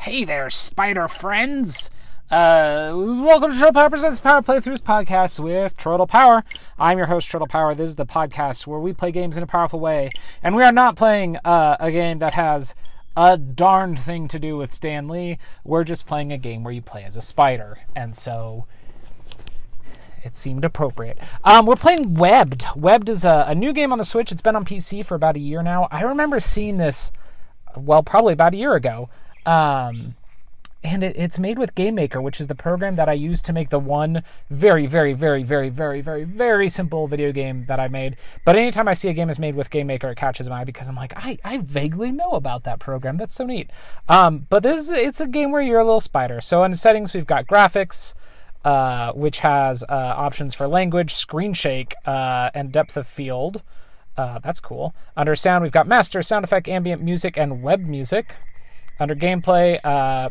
Hey there, spider friends! Uh, welcome to Chortle Power Presents Power Playthroughs podcast with Chortle Power. I'm your host, Chortle Power. This is the podcast where we play games in a powerful way, and we are not playing uh, a game that has a darned thing to do with Stan Lee. We're just playing a game where you play as a spider, and so it seemed appropriate. Um, we're playing Webbed. Webbed is a, a new game on the Switch. It's been on PC for about a year now. I remember seeing this, well, probably about a year ago. Um, and it, it's made with Game Maker, which is the program that I use to make the one very, very, very, very, very, very, very simple video game that I made. But anytime I see a game is made with Game Maker, it catches my eye because I'm like, I, I vaguely know about that program. That's so neat. Um, but this is, it's a game where you're a little spider. So in settings, we've got graphics, uh, which has uh, options for language, screen shake, uh, and depth of field. Uh, that's cool. Under sound, we've got master, sound effect, ambient music, and web music. Under gameplay, uh,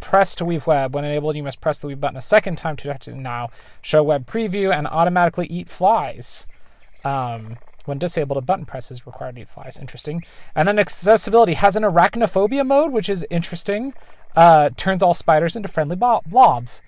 press to weave web. When enabled, you must press the weave button a second time to touch it now. Show web preview and automatically eat flies. Um, when disabled, a button press is required to eat flies. Interesting. And then accessibility has an arachnophobia mode, which is interesting. Uh, turns all spiders into friendly blobs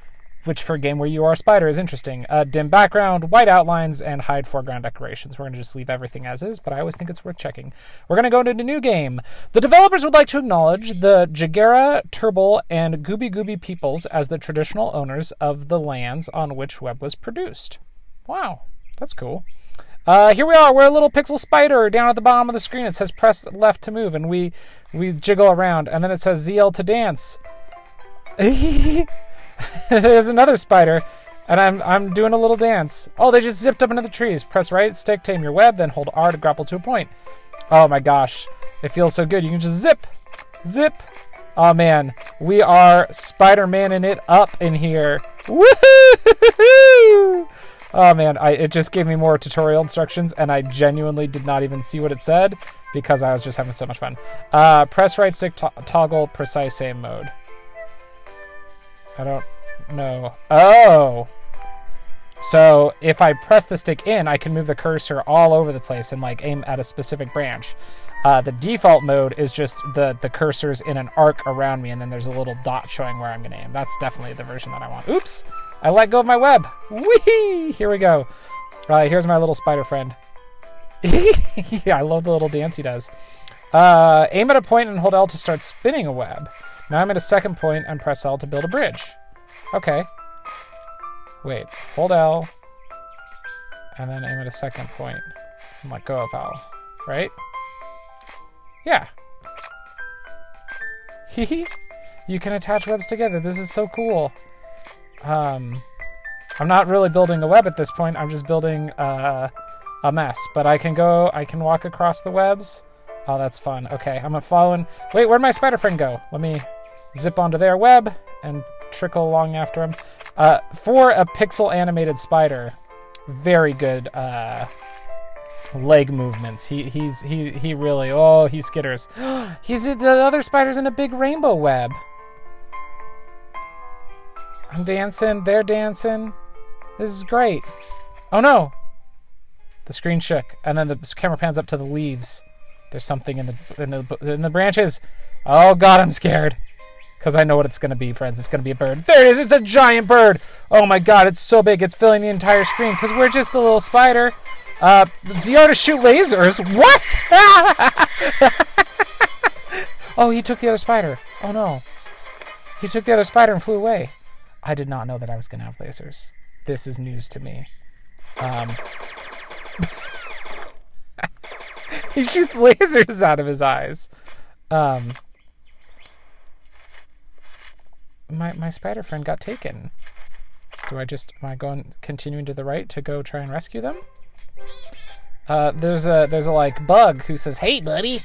which for a game where you are a spider is interesting. Uh, dim background, white outlines, and hide foreground decorations. We're going to just leave everything as is, but I always think it's worth checking. We're going to go into the new game. The developers would like to acknowledge the Jagera, Turrbal, and Gubbi Gubbi peoples as the traditional owners of the lands on which Web was produced. Wow, that's cool. Uh, here we are. We're a little pixel spider down at the bottom of the screen. It says press left to move, and we we jiggle around, and then it says ZL to dance. There's another spider, and I'm I'm doing a little dance. Oh, they just zipped up into the trees. Press right stick, tame your web, then hold R to grapple to a point. Oh my gosh, it feels so good. You can just zip, zip. Oh man, we are Spider-Man it up in here. Woohoo! Oh man, I, it just gave me more tutorial instructions, and I genuinely did not even see what it said because I was just having so much fun. Uh, press right stick, to toggle precise aim mode. I don't know. Oh! So if I press the stick in, I can move the cursor all over the place and like aim at a specific branch. Uh, the default mode is just the the cursors in an arc around me, and then there's a little dot showing where I'm to aim. That's definitely the version that I want. Oops! I let go of my web. Whee! Here we go. Uh, here's my little spider friend. yeah, I love the little dance he does. Uh, aim at a point and hold L to start spinning a web. Now I'm at a second point and press L to build a bridge. Okay. Wait, hold L, and then aim at a second point and let go of L, right? Yeah. Hehe. you can attach webs together. This is so cool. Um, I'm not really building a web at this point. I'm just building uh, a mess. But I can go, I can walk across the webs. Oh, that's fun. Okay, I'm following. Wait, where'd my spider friend go? Let me zip onto their web and trickle along after him. Uh, for a pixel animated spider, very good uh, leg movements. He he's he he really oh he skitters. he's the other spider's in a big rainbow web. I'm dancing. They're dancing. This is great. Oh no! The screen shook, and then the camera pans up to the leaves. There's something in the in the in the branches. Oh god, I'm scared. Because I know what it's going to be, friends. It's going to be a bird. There it is. It's a giant bird. Oh my god, it's so big. It's filling the entire screen. Because we're just a little spider. Uh, to shoot lasers. What? oh, he took the other spider. Oh no. He took the other spider and flew away. I did not know that I was going to have lasers. This is news to me. Um, he shoots lasers out of his eyes. Um, my my spider friend got taken. Do I just am I going continuing to the right to go try and rescue them? Uh, there's a there's a like bug who says, "Hey, buddy,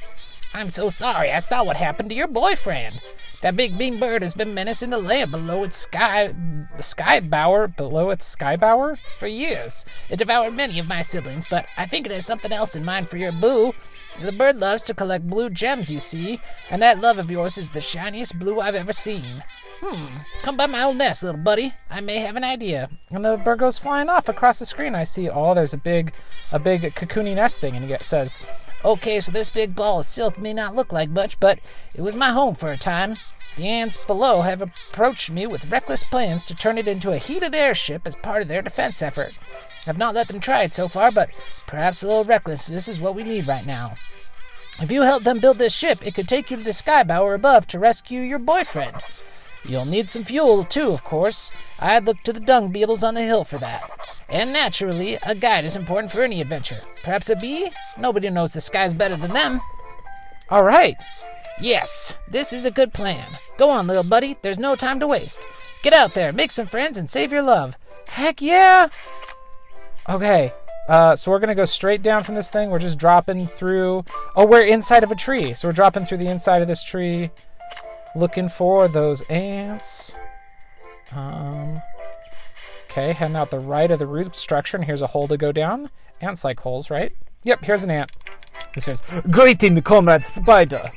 I'm so sorry. I saw what happened to your boyfriend. That big beam bird has been menacing the land below its sky sky bower below its sky bower for years. It devoured many of my siblings, but I think it has something else in mind for your boo. The bird loves to collect blue gems, you see, and that love of yours is the shiniest blue I've ever seen. Hmm, come by my old nest, little buddy. I may have an idea. And the bird goes flying off across the screen. I see, oh, there's a big, a big cocoony nest thing, and it says, Okay, so this big ball of silk may not look like much, but it was my home for a time. The ants below have approached me with reckless plans to turn it into a heated airship as part of their defense effort. I've not let them try it so far, but perhaps a little recklessness is what we need right now. If you help them build this ship, it could take you to the skybower above to rescue your boyfriend. You'll need some fuel, too, of course. I'd look to the dung beetles on the hill for that. And naturally, a guide is important for any adventure. Perhaps a bee? Nobody knows the skies better than them. All right. Yes, this is a good plan. Go on, little buddy. There's no time to waste. Get out there, make some friends, and save your love. Heck yeah! Okay, uh, so we're gonna go straight down from this thing. We're just dropping through. Oh, we're inside of a tree. So we're dropping through the inside of this tree, looking for those ants. Um. Okay, heading out the right of the root structure, and here's a hole to go down. Ants like holes, right? Yep, here's an ant. It says, Greeting, comrade spider.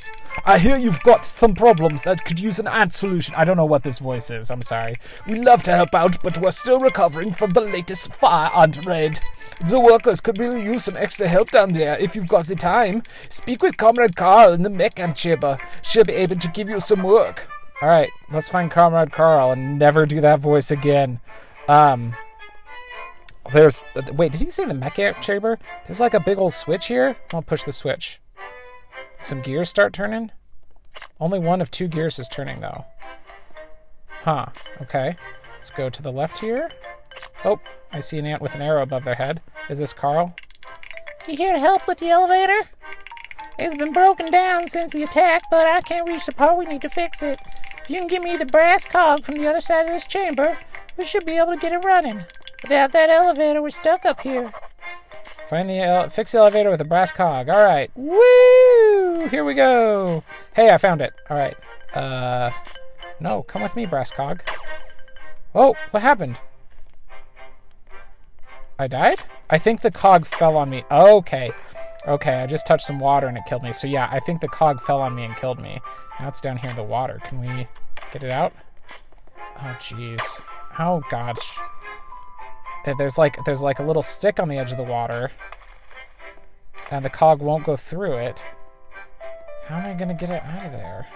I hear you've got some problems that could use an ant solution. I don't know what this voice is, I'm sorry. We love to help out, but we're still recovering from the latest fire on Raid. The workers could really use some extra help down there if you've got the time. Speak with Comrade Carl in the mech chamber. She'll be able to give you some work. Alright, let's find Comrade Carl and never do that voice again. Um, there's wait, did he say the mech chamber? There's like a big old switch here. I'll push the switch. Some gears start turning. Only one of two gears is turning though. Huh. Okay. Let's go to the left here. Oh, I see an ant with an arrow above their head. Is this Carl? You here to help with the elevator? It's been broken down since the attack, but I can't reach the part we need to fix it. If you can get me the brass cog from the other side of this chamber, we should be able to get it running. Without that elevator, we're stuck up here. Find the ele- fix the elevator with a brass cog. All right. Woo! Here we go. Hey, I found it. All right. Uh, no, come with me, brass cog. Oh, what happened? I died? I think the cog fell on me. Okay. Okay, I just touched some water and it killed me. So yeah, I think the cog fell on me and killed me. Now it's down here in the water. Can we get it out? Oh, jeez. Oh, gosh. There's like there's like a little stick on the edge of the water, and the cog won't go through it. How am I gonna get it out of there?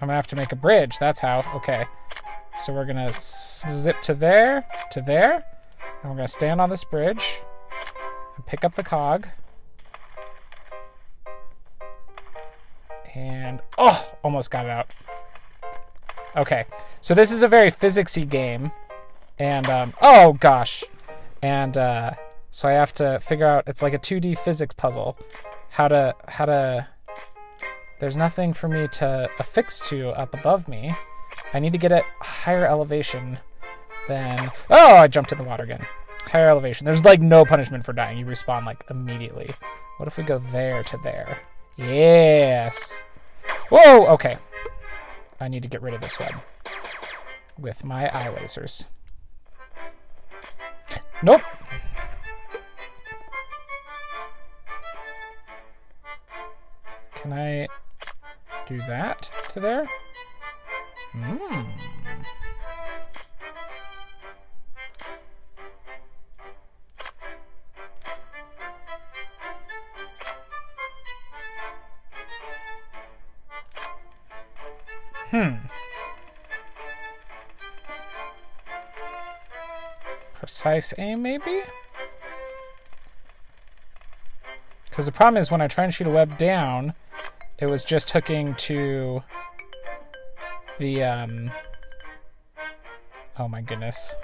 I'm gonna have to make a bridge. That's how. Okay. So we're gonna zip to there, to there, and we're gonna stand on this bridge and pick up the cog. And oh, almost got it out. Okay, so this is a very physicsy game, and um, oh gosh, and uh, so I have to figure out. It's like a 2D physics puzzle. How to how to. There's nothing for me to affix to up above me. I need to get at higher elevation than. Oh, I jumped in the water again. Higher elevation. There's like no punishment for dying. You respawn like immediately. What if we go there to there? Yes. Whoa. Okay. I need to get rid of this web with my eye lasers. Nope. Can I do that to there? Hmm. Precise aim, maybe? Because the problem is when I try and shoot a web down, it was just hooking to the, um... Oh my goodness.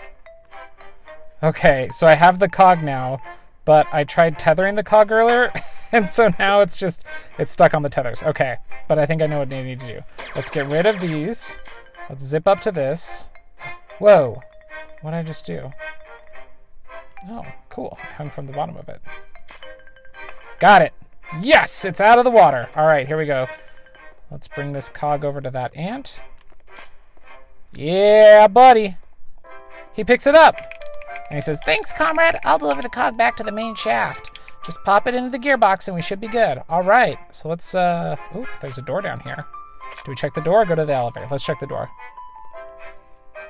Okay, so I have the cog now, but I tried tethering the cog earlier, and so now it's just, it's stuck on the tethers. Okay, but I think I know what I need to do. Let's get rid of these. Let's zip up to this. Whoa, what did I just do? Oh, cool. I hung from the bottom of it. Got it. Yes, it's out of the water. All right, here we go. Let's bring this cog over to that ant. Yeah, buddy. He picks it up. And he says, Thanks, comrade. I'll deliver the cog back to the main shaft. Just pop it into the gearbox and we should be good. All right. So let's, uh, oh, there's a door down here. Do we check the door go to the elevator? Let's check the door.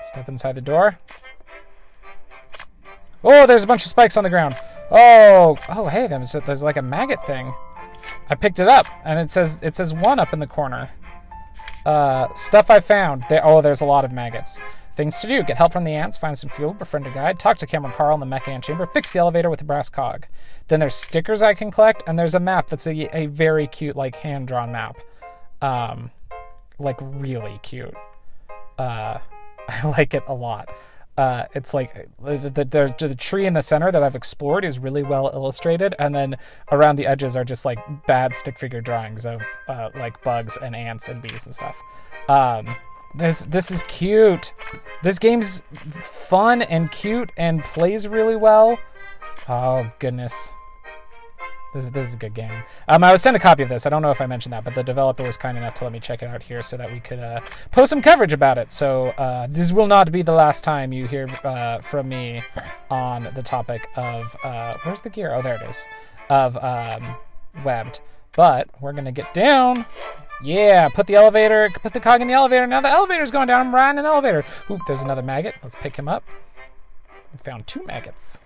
Step inside the door. Oh, there's a bunch of spikes on the ground. Oh, oh, hey, there's, there's like a maggot thing. I picked it up, and it says it says one up in the corner. Uh, stuff I found. There, oh, there's a lot of maggots. Things to do: get help from the ants, find some fuel, befriend a guide, talk to Comrade Carl in the mech ant chamber, fix the elevator with a brass cog. Then there's stickers I can collect, and there's a map that's a, a very cute, like hand drawn map, um, like really cute. Uh, I like it a lot. Uh, it's like the, the, the, tree in the center that I've explored is really well illustrated, and then around the edges are just like bad stick figure drawings of uh, like bugs and ants and bees and stuff. Um, this this is cute. This game's fun and cute and plays really well. Oh goodness. This is, this is a good game. Um, I was sent a copy of this. I don't know if I mentioned that, but the developer was kind enough to let me check it out here so that we could uh, post some coverage about it. So uh, this will not be the last time you hear uh, from me on the topic of uh, where's the gear? Oh, there it is. Of um, webbed. But we're gonna get down. Yeah, put the elevator, put the cog in the elevator. Now the elevator's going down. I'm riding an elevator. Oop, there's another maggot. Let's pick him up. We found two maggots.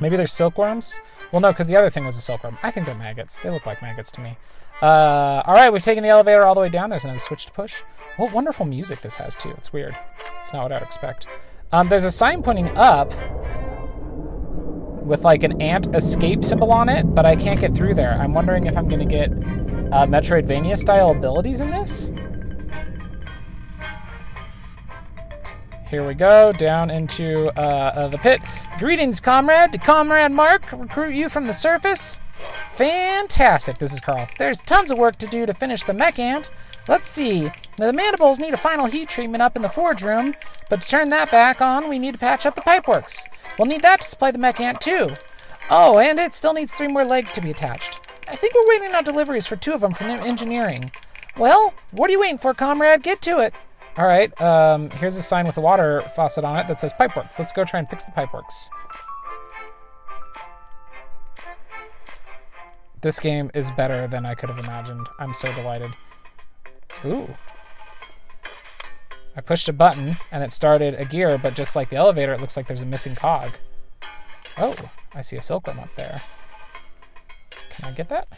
Maybe they're silkworms. Well, no, because the other thing was a silkworm. I think they're maggots. They look like maggots to me. Uh, all right, we've taken the elevator all the way down. There's another switch to push. What wonderful music this has, too. It's weird. It's not what I'd expect. Um, there's a sign pointing up with like an ant escape symbol on it, but I can't get through there. I'm wondering if I'm going to get uh, Metroidvania style abilities in this. Here we go, down into uh, uh, the pit. Greetings, comrade. Comrade Mark recruit you from the surface? Fantastic. This is Carl. There's tons of work to do to finish the mech ant. Let's see. The mandibles need a final heat treatment up in the forge room, but to turn that back on, we need to patch up the pipeworks. We'll need that to supply the mech ant too. Oh, and it still needs three more legs to be attached. I think we're waiting on deliveries for two of them from engineering. Well, what are you waiting for, comrade? Get to it. All right, um, here's a sign with a water faucet on it that says Pipeworks. Let's go try and fix the Pipeworks. This game is better than I could have imagined. I'm so delighted. Ooh. I pushed a button and it started a gear, but just like the elevator, it looks like there's a missing cog. Oh, I see a silkworm up there. Can I get that?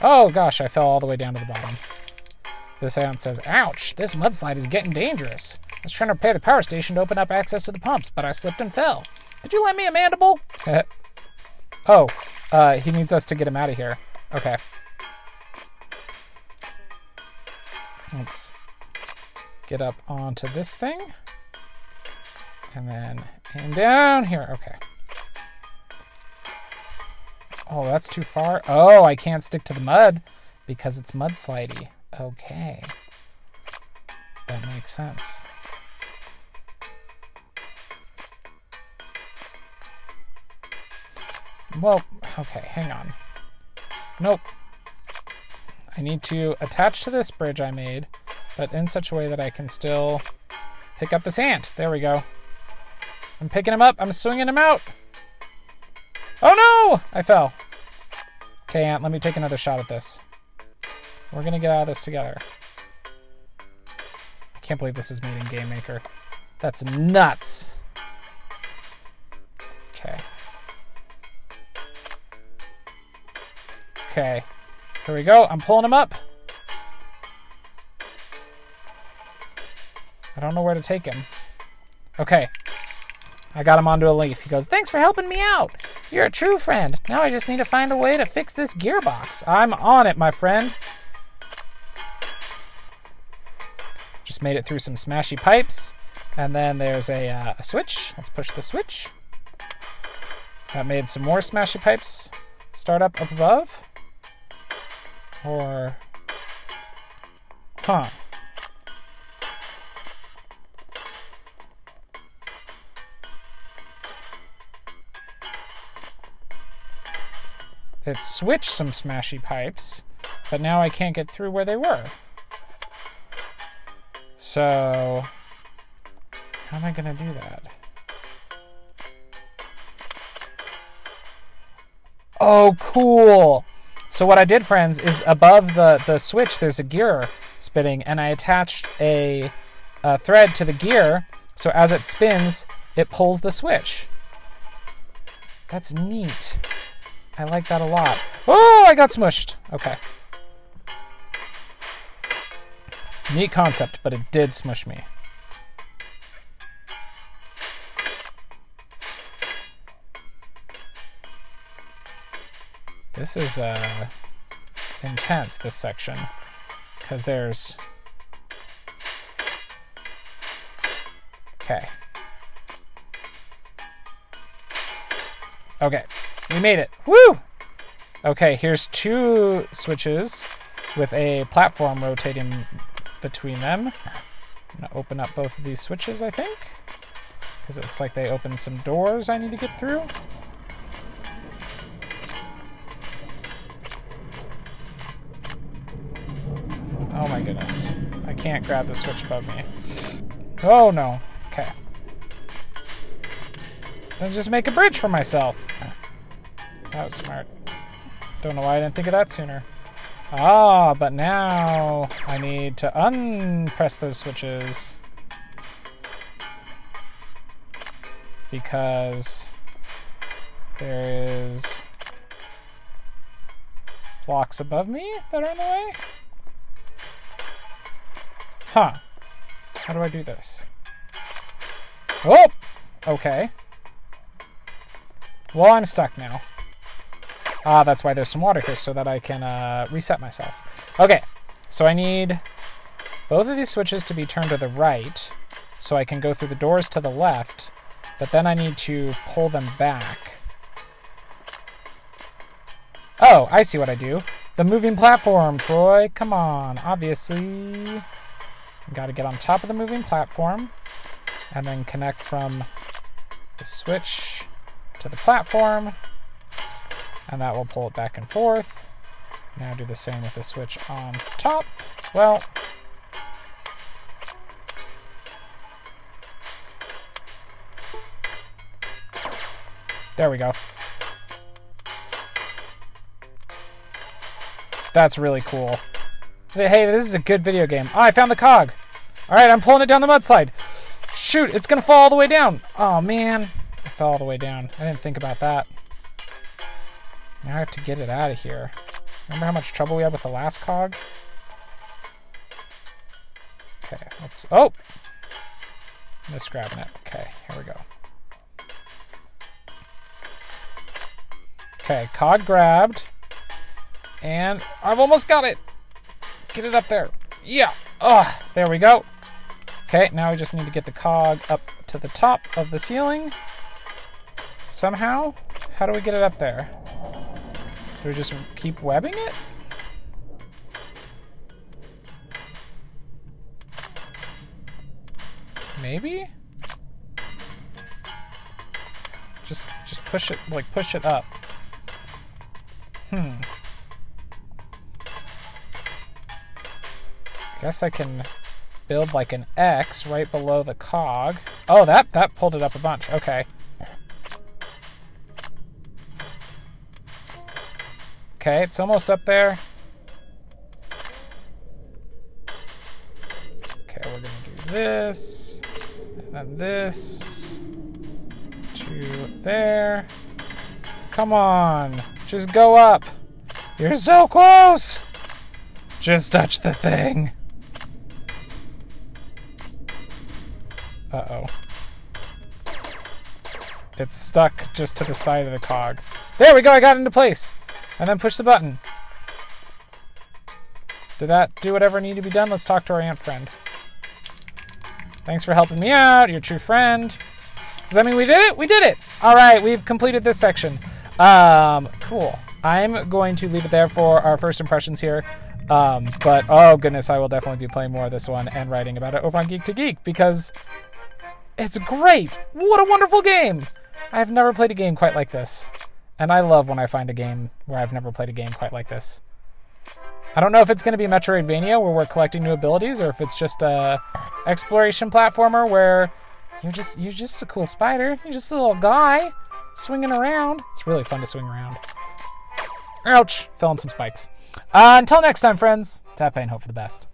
Oh gosh, I fell all the way down to the bottom. This ant says, Ouch, this mudslide is getting dangerous. I was trying to repair the power station to open up access to the pumps, but I slipped and fell. Could you lend me a mandible? oh, uh, he needs us to get him out of here. Okay. Let's get up onto this thing. And then aim down here. Okay. Oh, that's too far. Oh, I can't stick to the mud because it's mudslidey. Okay. That makes sense. Well, okay, hang on. Nope. I need to attach to this bridge I made, but in such a way that I can still pick up this ant. There we go. I'm picking him up. I'm swinging him out. Oh no! I fell. Okay, ant, let me take another shot at this. We're gonna get out of this together. I can't believe this is made in Game Maker. That's nuts. Okay. Okay. Here we go. I'm pulling him up. I don't know where to take him. Okay. I got him onto a leaf. He goes, Thanks for helping me out. You're a true friend. Now I just need to find a way to fix this gearbox. I'm on it, my friend. Just made it through some smashy pipes. And then there's a, uh, a switch. Let's push the switch. That made some more smashy pipes start up up above. Or... Huh. It switched some smashy pipes, but now I can't get through where they were. So, how am I going to do that? Oh, cool. So what I did, friends, is above the, the switch, there's a gear spinning, and I attached a, a thread to the gear, so as it spins, it pulls the switch. That's neat. I like that a lot. Oh, I got smushed. Okay. Neat concept, but it did smush me. This is uh, intense, this section, because there's... Okay. Okay, we made it. Woo! Okay, here's two switches with a platform rotating between them. I'm gonna open up both of these switches, I think, because it looks like they open some doors I need to get through. Oh my goodness. I can't grab the switch above me. Oh no. Okay. Then just make a bridge for myself. That was smart. Don't know why I didn't think of that sooner. Ah, but now I need to unpress those switches. Because there is blocks above me that are in the way. Huh. How do I do this? Oh! Okay. Well, I'm stuck now. Ah, that's why there's some water here, so that I can uh, reset myself. Okay, so I need both of these switches to be turned to the right, so I can go through the doors to the left, but then I need to pull them back. Oh, I see what I do. The moving platform, Troy. Come on, obviously. Got to get on top of the moving platform and then connect from the switch to the platform and that will pull it back and forth. Now do the same with the switch on top. Well, there we go. That's really cool. Hey, this is a good video game. Oh, I found the cog. All right, I'm pulling it down the mudslide. Shoot, it's to fall all the way down. Oh, man. It fell all the way down. I didn't think about that. Now I have to get it out of here. Remember how much trouble we had with the last cog? Okay, let's... Oh! Just grabbing it. Okay, here we go. Okay, cog grabbed. And I've almost got it! Get it up there. Yeah. Oh, there we go. Okay, now we just need to get the cog up to the top of the ceiling. Somehow. How do we get it up there? Do we just keep webbing it? Maybe? Just just push it like push it up. Hmm. Guess I can build like an X right below the cog. Oh, that that pulled it up a bunch. Okay. Okay, it's almost up there. Okay, we're gonna do this, and then this, to there. Come on, just go up. You're so close! Just touch the thing. Uh-oh. It's stuck just to the side of the cog. There we go, I got into place. And then push the button. Did that do whatever needed to be done? Let's talk to our ant friend. Thanks for helping me out, your true friend. Does that mean we did it? We did it! Alright, we've completed this section. Um, cool. I'm going to leave it there for our first impressions here. Um, but oh goodness, I will definitely be playing more of this one and writing about it over on Geek to Geek because it's great. What a wonderful game! I've never played a game quite like this. And I love when I find a game where I've never played a game quite like this. I don't know if it's going to be Metroidvania where we're collecting new abilities or if it's just a exploration platformer where you're just you're just a cool spider. You're just a little guy swinging around. It's really fun to swing around. Ouch! Fell on some spikes. Uh, until next time, friends. Tap and hope for the best.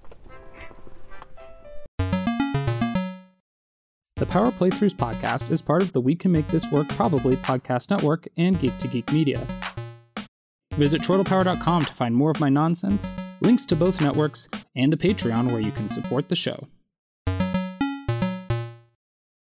The Power Playthroughs podcast is part of the We Can Make This Work Probably podcast network and Geek to Geek Media. Visit chortlepower.com to find more of my nonsense, links to both networks, and the Patreon where you can support the show.